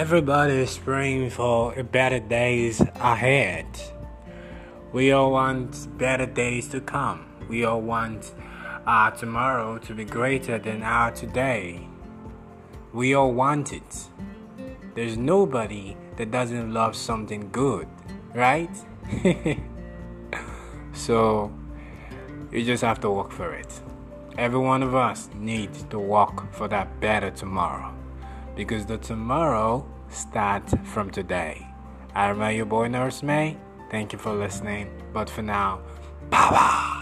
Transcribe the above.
Everybody is praying for better days ahead. We all want better days to come. We all want our tomorrow to be greater than our today. We all want it. There's nobody that doesn't love something good, right? so you just have to work for it. Every one of us needs to work for that better tomorrow because the tomorrow starts from today. I am your boy Nurse May. Thank you for listening. But for now, bye bye.